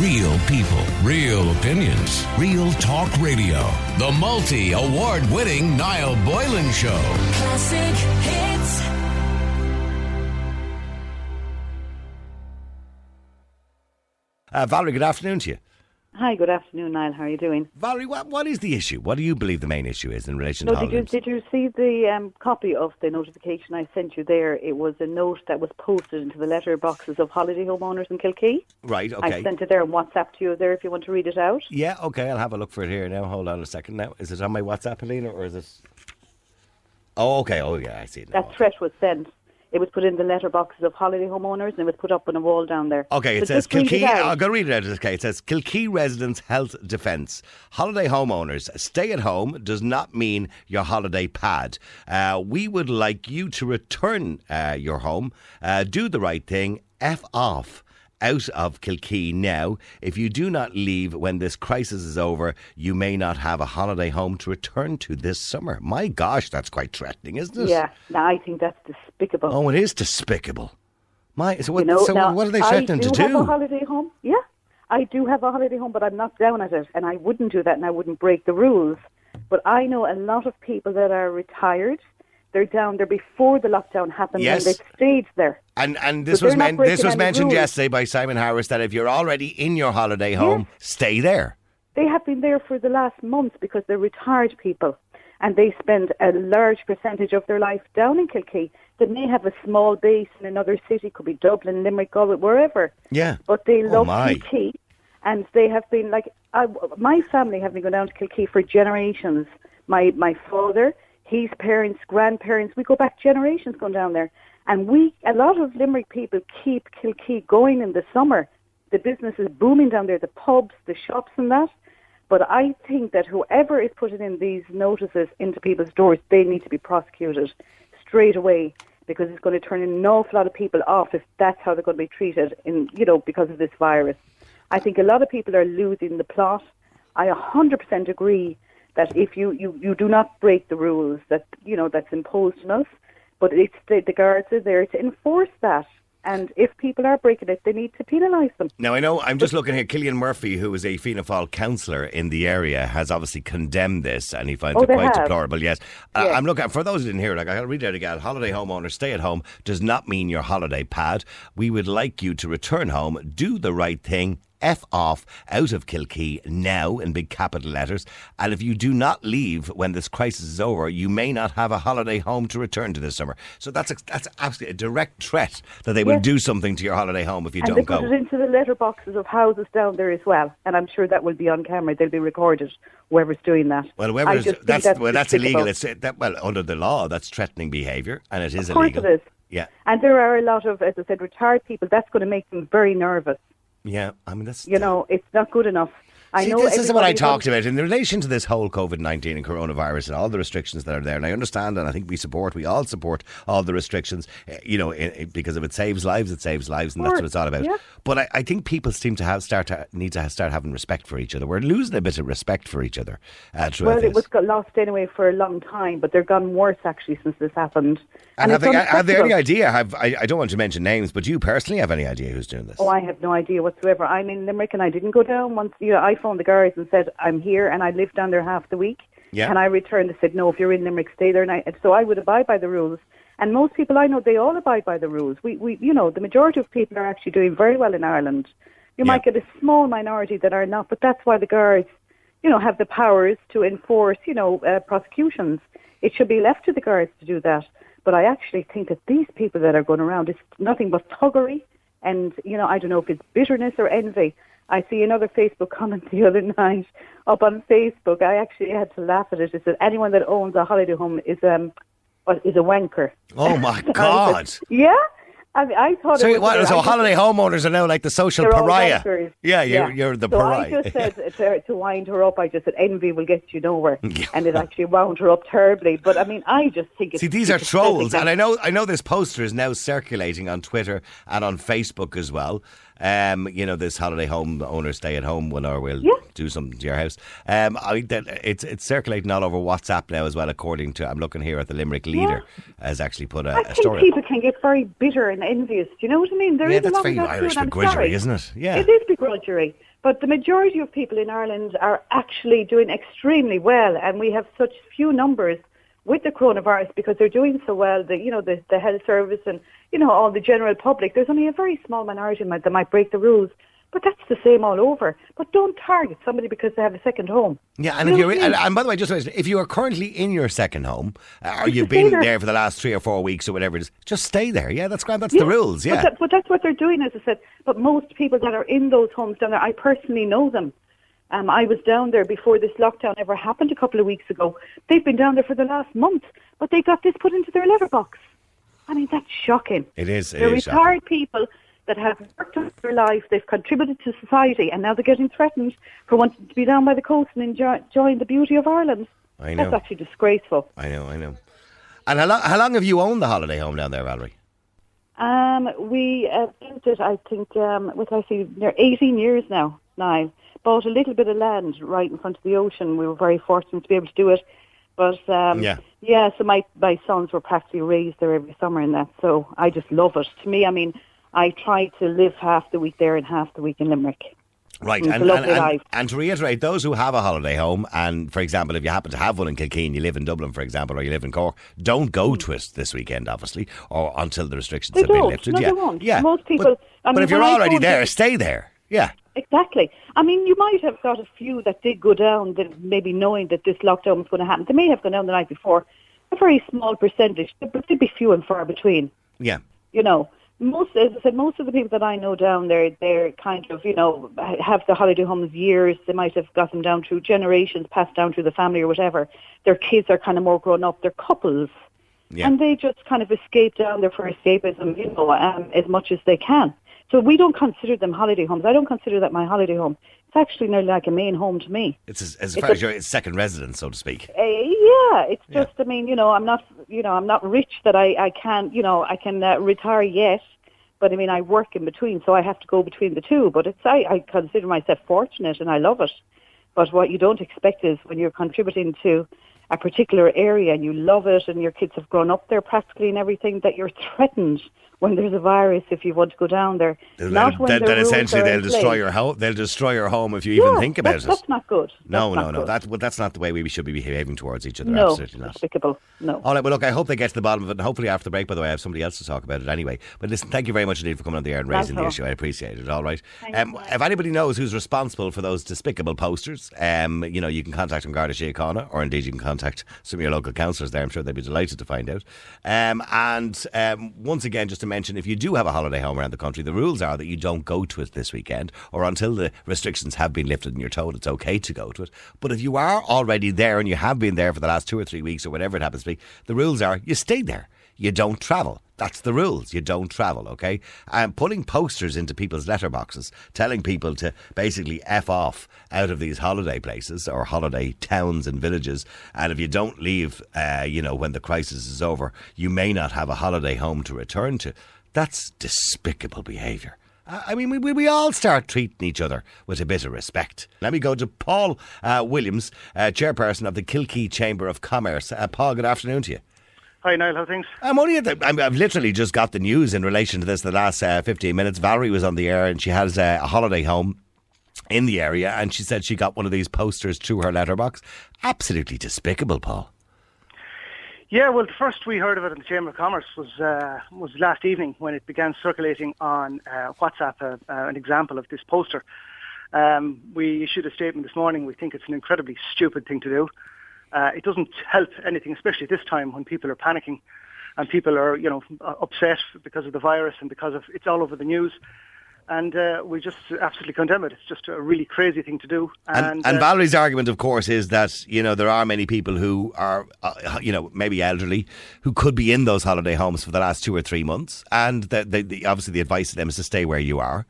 Real people, real opinions, real talk radio. The multi award winning Niall Boylan Show. Classic hits. Uh, Valerie, good afternoon to you. Hi, good afternoon, Niall. How are you doing? Valerie, what, what is the issue? What do you believe the main issue is in relation to No, to did you did you see the um, copy of the notification I sent you there? It was a note that was posted into the letter boxes of holiday homeowners in Kilkee. Right, okay. I sent it there on WhatsApp to you there if you want to read it out. Yeah, okay, I'll have a look for it here now. Hold on a second now. Is it on my WhatsApp, Helena, or is it. Oh, okay. Oh, yeah, I see it now. That threat was sent. It was put in the letter boxes of holiday homeowners and it was put up on a wall down there. Okay, it says just read it Kilkee. out. I'll go read it out. Okay, it says Kilkee Residents Health Defence. Holiday homeowners, stay at home does not mean your holiday pad. Uh, we would like you to return uh, your home, uh, do the right thing, F off. Out of Kilkee now. If you do not leave when this crisis is over, you may not have a holiday home to return to this summer. My gosh, that's quite threatening, isn't it? Yeah, no, I think that's despicable. Oh, it is despicable. My, so what, you know, so now, what are they threatening I do to have do? a holiday home. Yeah, I do have a holiday home, but I'm not down at it, and I wouldn't do that, and I wouldn't break the rules. But I know a lot of people that are retired. They're down there before the lockdown happened, Yes. and they've stayed there. And and this But was men- this was mentioned rules. yesterday by Simon Harris that if you're already in your holiday home, stay there. They have been there for the last month because they're retired people, and they spend a large percentage of their life down in Kilkee. They may have a small base in another city, could be Dublin, Limerick, Galway, wherever. Yeah. but they Oh, love my. Kilkee, and they have been like I, my family have been going down to Kilkee for generations. My my father, his parents, grandparents, we go back generations going down there, and we a lot of Limerick people keep Kilkee going in the summer. The business is booming down there, the pubs, the shops, and that. But I think that whoever is putting in these notices into people's doors, they need to be prosecuted straight away because it's going to turn an awful lot of people off if that's how they're going to be treated in you know because of this virus. I think a lot of people are losing the plot. I 100% agree that if you, you, you do not break the rules that you know that's imposed on us, but it's the, the guards are there to enforce that. And if people are breaking it, they need to penalise them. Now I know I'm just looking here. Cillian Murphy, who is a Fianna Fáil councillor in the area, has obviously condemned this, and he finds Oh, it quite have? deplorable. Yes, Uh, Yes. I'm looking for those who didn't hear it. Like I'll read it again. Holiday homeowner, stay at home does not mean your holiday pad. We would like you to return home, do the right thing. F off out of Kilkee now in big capital letters. And if you do not leave when this crisis is over, you may not have a holiday home to return to this summer. So that's a, that's absolutely a direct threat that they will do something to your holiday home if you and don't they go. put it into the letterboxes of houses down there as well. And I'm sure that will be on camera. They'll be recorded, whoever's doing that. Well, I whoever is, just think that's, that's well, that's illegal. It's that well under the law that's threatening behaviour, and it is Of course it is. Yeah, And there are a lot of, as I said, retired people. That's going to make them very nervous. Yeah. I mean, that's You know, it's not good enough. I See, know this is what I talked about in relation to this whole COVID nineteen and coronavirus and all the restrictions that are there. And I understand, and I think we support, we all support all the restrictions. eh, You know, i- i- because if it saves lives, it saves lives, and that's what it's all about. yeah. But I, I think people seem to have start to need to start having respect for each other. We're losing a bit of respect for each other uh, Well, it was got lost anyway for a long time, but they're gone worse actually since this happened. And have they, have they any idea? Have I, I don't want to mention names, but do you personally have any idea who's doing this? Oh, I have no idea whatsoever. I'm in Limerick and I didn't go down once. You know, I phoned the guards and said I'm here and I lived down there half the week. Yeah. And I returned and said, no, if you're in Limerick, stay there. And, I, so I would abide by the rules. And most people I know, they all abide by the rules. We, we, you know, the majority of people are actually doing very well in Ireland. You Yeah. might get a small minority that are not, but that's why the guards, you know, have the powers to enforce, you know, uh, prosecutions. It should be left to the guards to do that. But I actually think that these people that are going around, it's nothing but thuggery. And, you know, I don't know if it's bitterness or envy. I see another Facebook comment the other night up on Facebook. I actually had to laugh at it. It said, anyone that owns a holiday home is, um, is a wanker. Oh my God! yeah? I, mean, I thought So, it was... what, so just- holiday homeowners are now like the social pariah. Yeah, you're, you're the so pariah. I just said to, to wind her up, I just said envy will get you nowhere, and it actually wound her up terribly. But I mean, I just think it's See, these are trolls, and I know I know this poster is now circulating on Twitter and on Facebook as well. Um, you know, this holiday home owner stay at home one or will Yeah. do something to your house. Um, I that it's it's circulating all over WhatsApp now as well. According to I'm looking here at the Limerick Leader has actually put a, I a think story. people can get very bitter and envious. Do you know what I mean? There Yeah, is a that's lot very Irish too, and I'm begrudgery, isn't it? Yeah. It is begrudgery. But the majority of people in Ireland are actually doing extremely well, and we have such few numbers with the coronavirus because they're doing so well. The you know the the health service and you know all the general public. There's only a very small minority that might break the rules, but that's the same all over. But don't target somebody because they have a second home. Yeah, and You if you're what and, by the way, just if you are currently in your second home, uh, or You you've been there. there for the last three or four weeks or whatever it is, just stay there. Yeah, that's grand. That's the Yeah, rules. But, Yeah, that, but that's what they're doing, as I said. But most people that are in those homes down there, I personally know them. Um, I was down there before this lockdown ever happened a couple of weeks ago. They've been down there for the last month, but they got this put into their letterbox. I mean, that's shocking. it is. It They're is shocking. retired people that have worked all their life, they've contributed to society, and now they're getting threatened for wanting to be down by the coast and enjoy, enjoying the beauty of Ireland. I know. That's actually disgraceful. I know. I know. And how long, how long have you owned the holiday home down there, Valerie? Um, we uh, built it, I think, um, what I say, near 18 years now, Niall. Bought a little bit of land right in front of the ocean. We were very fortunate to be able to do it. But, um, Yeah. yeah, so my, my sons were practically raised there every summer and that. So I just love it. To me, I mean, I try to live half the week there and half the week in Limerick. Right, and, and, and, and to reiterate, those who have a holiday home, and for example, if you happen to have one in Kilkeen, you live in Dublin, for example, or you live in Cork, don't go to it this weekend, obviously, or until the restrictions They have been don't. lifted. No, yeah, they won't. yeah. Most people- But, I but mean, if you're already there, them- stay there. Yeah, Exactly. I mean, you might have got a few that did go down, that maybe knowing that this lockdown was going to happen. They may have gone down the night before. A very small percentage, but they'd be few and far between. yeah. You know, most, as I said, most of the people that I know down there, they're kind of, you know, have the holiday homes years. They might have got them down through generations, passed down through the family or whatever. Their kids are kind of more grown up. They're couples. Yeah. And they just kind of escape down there for escapism, you know, um, as much as they can. So we don't consider them holiday homes. I don't consider that my holiday home. It's actually nearly like a main home to me. It's as, as It's far a- as your second residence, so to speak. Uh, yeah, it's Yeah. just. I mean, you know, I'm not. You know, I'm not rich that I I can't. You know, I can uh, retire yet. But I mean, I work in between, so I have to go between the two. But it's I, I consider myself fortunate, and I love it. But what you don't expect is when you're contributing to a particular area and you love it, and your kids have grown up there practically and everything, that you're threatened when there's a virus if you want to go down there. Not when the then essentially they'll destroy place. your home. They'll destroy your home if you even think about that's, it. That's not good. no, That's no, no. good. That, well, that's not the way we should be behaving towards each other. no, Absolutely not. despicable. No. All right, well, look, I hope they get to the bottom of it, and hopefully after the break, by the way, I have somebody else to talk about it anyway. But listen, thank you very much indeed for coming on the air and That's raising the all. issue. I appreciate it. All right. Um, if anybody knows who's responsible for those despicable posters, um, you know, you can contact them Garda Síochána, or indeed you can contact some of your local councillors there. I'm sure they'd be delighted to find out. Um, and um, once again, just to mention, if you do have a holiday home around the country, the rules are that you don't go to it this weekend, or until the restrictions have been lifted and you're told it's okay to go to it. But if you are already there and you have been there for the last two or three weeks or whatever it happens to be, the rules are you stay there. You don't travel. That's the rules. You don't travel, okay? And putting posters into people's letterboxes, telling people to basically F off out of these holiday places or holiday towns and villages. And if you don't leave, uh, you know, when the crisis is over, you may not have a holiday home to return to. That's despicable behaviour. I mean, we, we, we all start treating each other with a bit of respect. Let me go to Paul uh, Williams, uh, chairperson of the Kilkee Chamber of Commerce. Uh, Paul, good afternoon to you. Hi, Niall. How things? I'm only at the, I'm, I've literally just got the news in relation to this the last uh, 15 minutes. Valerie was on the air and she has uh, a holiday home in the area and she said she got one of these posters through her letterbox. Absolutely despicable, Paul. Yeah, well, the first we heard of it in the Chamber of Commerce was uh, was last evening when it began circulating on uh, WhatsApp, uh, uh, an example of this poster. Um, we issued a statement this morning. We think it's an incredibly stupid thing to do. Uh, it doesn't help anything, especially this time when people are panicking and people are, you know, uh, upset because of the virus and because of it's all over the news. And uh, we just absolutely condemn it. It's just a really crazy thing to do. And, and uh, Valerie's argument, of course, is that you know there are many people who are, uh, you know, maybe elderly, who could be in those holiday homes for the last two or three months, and that they, the, obviously the advice to them is to stay where you are,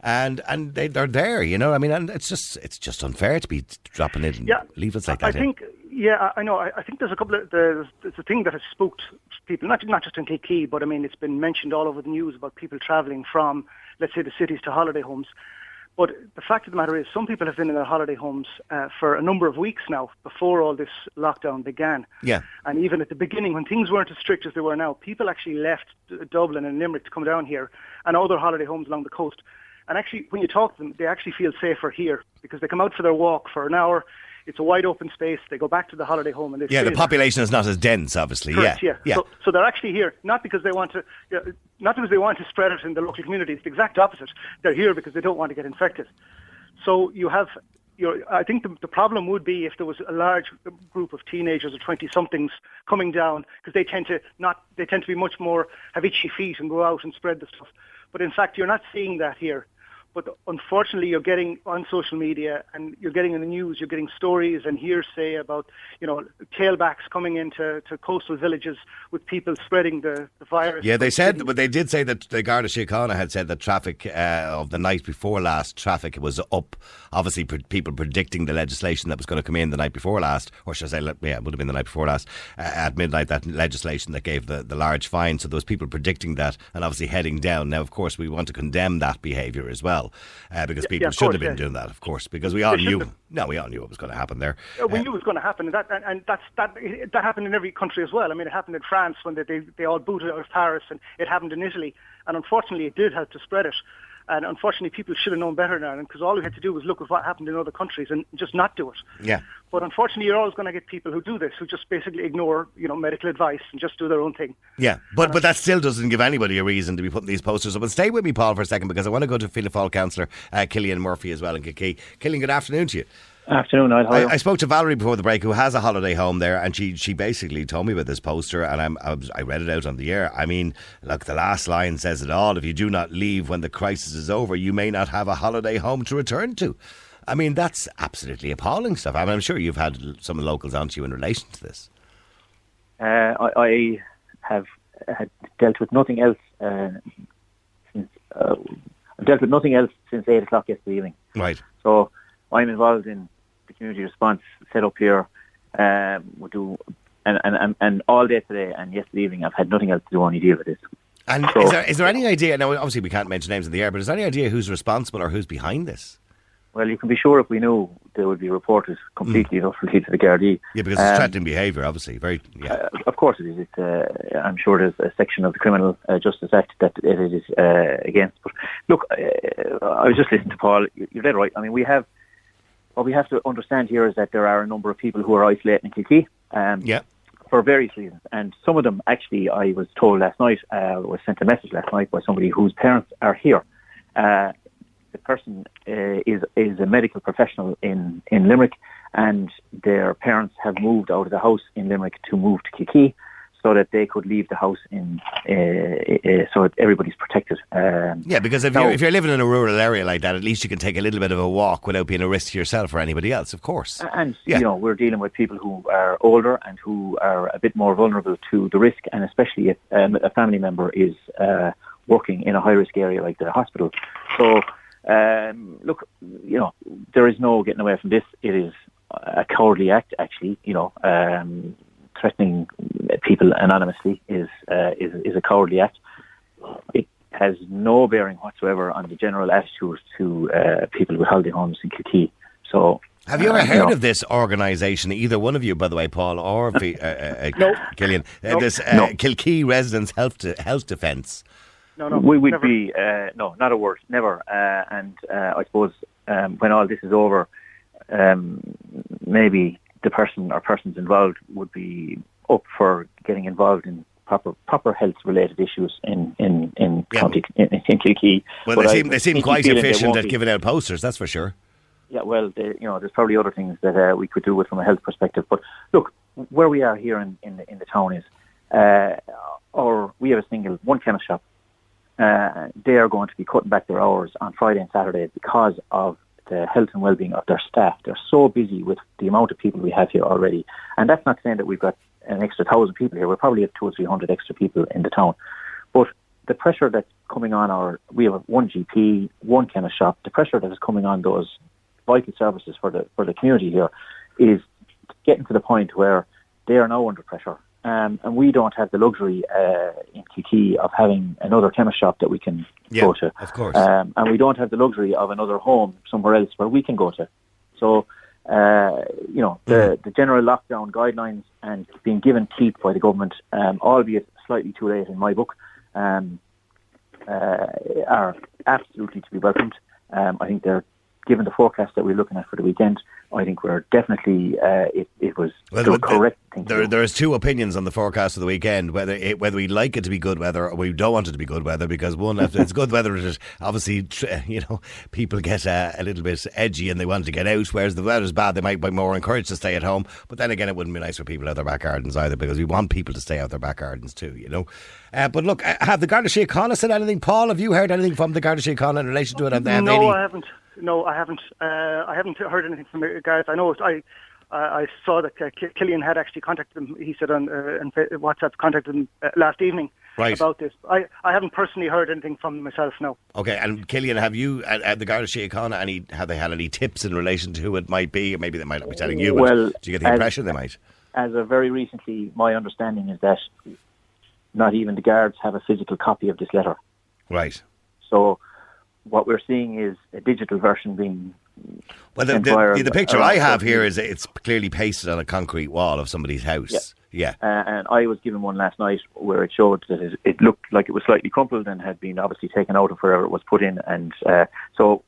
and and they, they're there, you know. I mean, and it's just it's just unfair to be dropping in Yeah, leaflets like I that. in. think, yeah, I I know. I, I think there's a couple of there's, there's a thing that has spooked people, not not just in Kilkee, but I mean it's been mentioned all over the news about people travelling from let's say, the cities to holiday homes. But the fact of the matter is, some people have been in their holiday homes uh, for a number of weeks now before all this lockdown began. Yeah. And even at the beginning, when things weren't as strict as they were now, people actually left Dublin and Limerick to come down here and other holiday homes along the coast. And actually, when you talk to them, they actually feel safer here because they come out for their walk for an hour. It's a wide open space. They go back to the holiday home and they Yeah, the population is not as dense, obviously. Correct, yeah, yeah. So, so they're actually here not because they want to, yeah, not because they want to spread it in the local community. It's the exact opposite. They're here because they don't want to get infected. So you have, your, I think the, the problem would be if there was a large group of teenagers or twenty somethings coming down because they tend to not, they tend to be much more have itchy feet and go out and spread the stuff. But in fact, you're not seeing that here. But unfortunately, you're getting on social media and you're getting in the news, you're getting stories and hearsay about, you know, tailbacks coming into to coastal villages with people spreading the, the virus. Yeah, they said, but they did say that the Garda Síochána had said that traffic uh, of the night before last, traffic was up. Obviously, pre- people predicting the legislation that was going to come in the night before last, or should I say, yeah, it would have been the night before last, uh, at midnight, that legislation that gave the, the large fine. So those people predicting that and obviously heading down. Now, of course, we want to condemn that behaviour as well, uh, because people yeah, shouldn't have been yeah. doing that, of course, because we all knew. Have. No, we all knew what was going to happen there. Uh, we Uh, knew it was going to happen, and that and, and that's that that happened in every country as well. I mean, it happened in France when they they, they all booted out of Paris, and it happened in Italy, and unfortunately, it did help to spread it. And unfortunately, people should have known better now, because all we had to do was look at what happened in other countries and just not do it. yeah. But unfortunately, you're always going to get people who do this, who just basically ignore, you know, medical advice and just do their own thing. Yeah, but but that still doesn't give anybody a reason to be putting these posters up. And stay with me, Paul, for a second, because I want to go to Fianna Fáil councillor uh, Cillian Murphy as well in Kilkee. Cillian, good afternoon to you. Afternoon, Niall. You? I, I spoke to Valerie before the break, who has a holiday home there, and she she basically told me about this poster, and I'm, I, was, I read it out on the air. I mean, look, the last line says it all. If you do not leave when the crisis is over, you may not have a holiday home to return to. I mean, that's absolutely appalling stuff. I mean, I'm sure you've had some locals onto you in relation to this. Uh, I, I have had dealt with nothing else uh, since uh, I've dealt with nothing else since eight o'clock yesterday evening. Right. So I'm involved in the community response set up here. Um, we do and, and, and, and all day today and yesterday evening I've had nothing else to do only deal with this. And So- is, there, is there any idea? Now, obviously, we can't mention names in the air, but is there any idea who's responsible or who's behind this? Well, you can be sure if we knew they would be reported completely and utterly to the Gardaí. Yeah, because it's Um, threatening behaviour, obviously. Very. Yeah. Uh, of course it is. It's, uh, I'm sure there's a section of the Criminal uh, Justice Act that it is uh, against. But look, uh, I was just listening to Paul. You- You're dead right. I mean, we have what we have to understand here is that there are a number of people who are isolating in Kilkee. Um, yeah. for various reasons. And some of them, actually, I was told last night, uh, was sent a message last night by somebody whose parents are here. Uh, person uh, is is a medical professional in, in Limerick, and their parents have moved out of the house in Limerick to move to Kilkee so that they could leave the house in uh, uh, so that everybody's protected. Um, Yeah, because if you're, if you're living in a rural area like that, at least you can take a little bit of a walk without being a risk to yourself or anybody else, of course. And Yeah. you know, we're dealing with people who are older and who are a bit more vulnerable to the risk, and especially if um, a family member is uh, working in a high risk area like the hospital. So, um, look, you know, there is no getting away from this. It is a cowardly act, actually. You know, um, threatening people anonymously is uh, is is a cowardly act. It has no bearing whatsoever on the general attitude to uh, people with holiday homes in Kilkee. So. Have you ever uh, heard know, of this organisation, either one of you, by the way, Paul or uh, uh, No. Cillian? Uh, No. This uh, No. Kilkee Residents Health de- Health Defence. No, no, we would never. be uh, no, not a word, never. Uh, and uh, I suppose um, when all this is over, um, maybe the person or persons involved would be up for getting involved in proper proper health related issues in in in Yeah. county in, in Kilkee. Well, But they I seem they seem quite efficient at giving out posters. That's for sure. Yeah, well, there, you know, there's probably other things that uh, we could do with from a health perspective. But look, where we are here in, in, the, in the town is, uh, or we have a single one chemist shop. Uh, they are going to be cutting back their hours on Friday and Saturday because of the health and well-being of their staff. They're so busy with the amount of people we have here already, and that's not saying that we've got an extra thousand people here. We're probably at two or three hundred extra people in the town, but the pressure that's coming on our, we have one GP, one chemist shop, the pressure that is coming on those vital services for the, for the community here is getting to the point where they are now under pressure Um, and we don't have the luxury uh, in Kilkee of having another chemist shop that we can Yeah, go to. of course. Um, and we don't have the luxury of another home somewhere else where we can go to. So, uh, you know, the, the general lockdown guidelines and being given teeth by the government, um, albeit slightly too late in my book, um, uh, are absolutely to be welcomed. Um, I think they're, given the forecast that we're looking at for the weekend, I think we're definitely, uh, it, it was Well, the the- correct thing There, there's two opinions on the forecast of the weekend. Whether it, whether we like it to be good weather or we don't want it to be good weather, because one, if it's good weather, it is obviously you know people get uh, a little bit edgy and they want to get out. Whereas the weather's bad, they might be more encouraged to stay at home. But then again, it wouldn't be nice for people out their back gardens either, because we want people to stay out their back gardens too. You know. Uh, but look, uh, have the Garda Síochána said anything? Paul, have you heard anything from the Garda Síochána in relation to it? Have they have no, any? I haven't. No, I haven't. Uh, I haven't heard anything from Gareth. I know. I I I saw that uh, Cillian had actually contacted him. He said on, uh, on WhatsApp contacted him uh, last evening Right. about this. I, I haven't personally heard anything from myself. No. Okay, and Cillian, have you at, at the Garda Síochána any have they had any tips in relation to who it might be? Or maybe they might not be telling you. But Well, do you get the as- impression they might? as of very recently, my understanding is that not even the guards have a physical copy of this letter. Right. So what we're seeing is a digital version being Well, the, the, the, picture I have here is it's clearly pasted on a concrete wall of somebody's house. Yeah. Uh, and I was given one last night where it showed that it, it looked like it was slightly crumpled and had been obviously taken out of wherever it was put in. And uh, so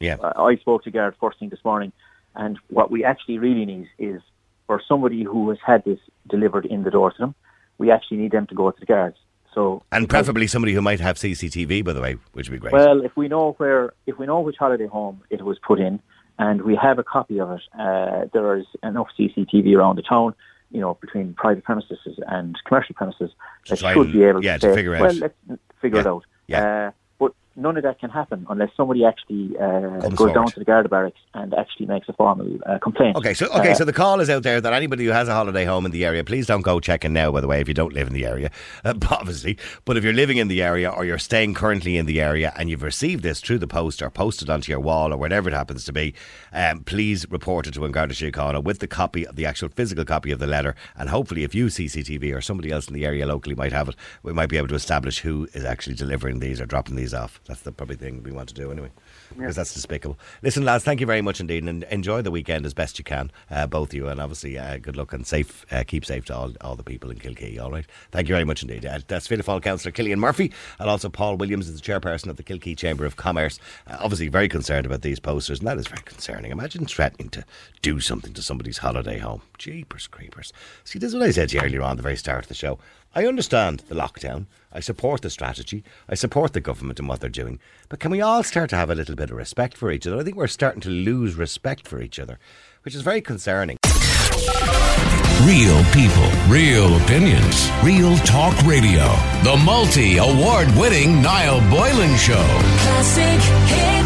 Yeah. I spoke to Gareth first thing this morning, and what we actually really need is for somebody who has had this delivered in the door to them, we actually need them to go to the guards. So And preferably somebody who might have CCTV, by the way, which would be great. Well, if we know where, if we know which holiday home it was put in, and we have a copy of it, uh, there is enough CCTV around the town, you know, between private premises and commercial premises that try should be able yeah, to, to figure out. Well, let's figure it out. yeah. Uh, none of that can happen unless somebody actually uh, goes down to the Garda barracks and actually makes a formal uh, complaint. Okay, so okay, Uh, so the call is out there that anybody who has a holiday home in the area, please don't go checking now. By the way, if you don't live in the area, uh, obviously, but if you're living in the area or you're staying currently in the area and you've received this through the post or posted onto your wall or whatever it happens to be, um, please report it to Garda Síochána with the copy of the actual physical copy of the letter, and hopefully, if you CCTV or somebody else in the area locally might have it, we might be able to establish who is actually delivering these or dropping these off. That's the probably thing we want to do anyway, because that's despicable. Listen, lads, thank you very much indeed, and enjoy the weekend as best you can, uh, both of you, and obviously uh, good luck and safe, uh, keep safe to all, all the people in Kilkee. All right, thank you very much indeed. Uh, that's Fianna Fáil councillor Cillian Murphy, and also Paul Williams is the chairperson of the Kilkee Chamber of Commerce. Uh, obviously, very concerned about these posters, and that is very concerning. Imagine threatening to do something to somebody's holiday home. Jeepers creepers. See, this is what I said to you earlier on, the very start of the show. I understand the lockdown. I support the strategy. I support the government and what they're doing. But can we all start to have a little bit of respect for each other? I think we're starting to lose respect for each other, which is very concerning. Real people, real opinions, real talk radio. The multi award winning Niall Boylan Show. Classic hits.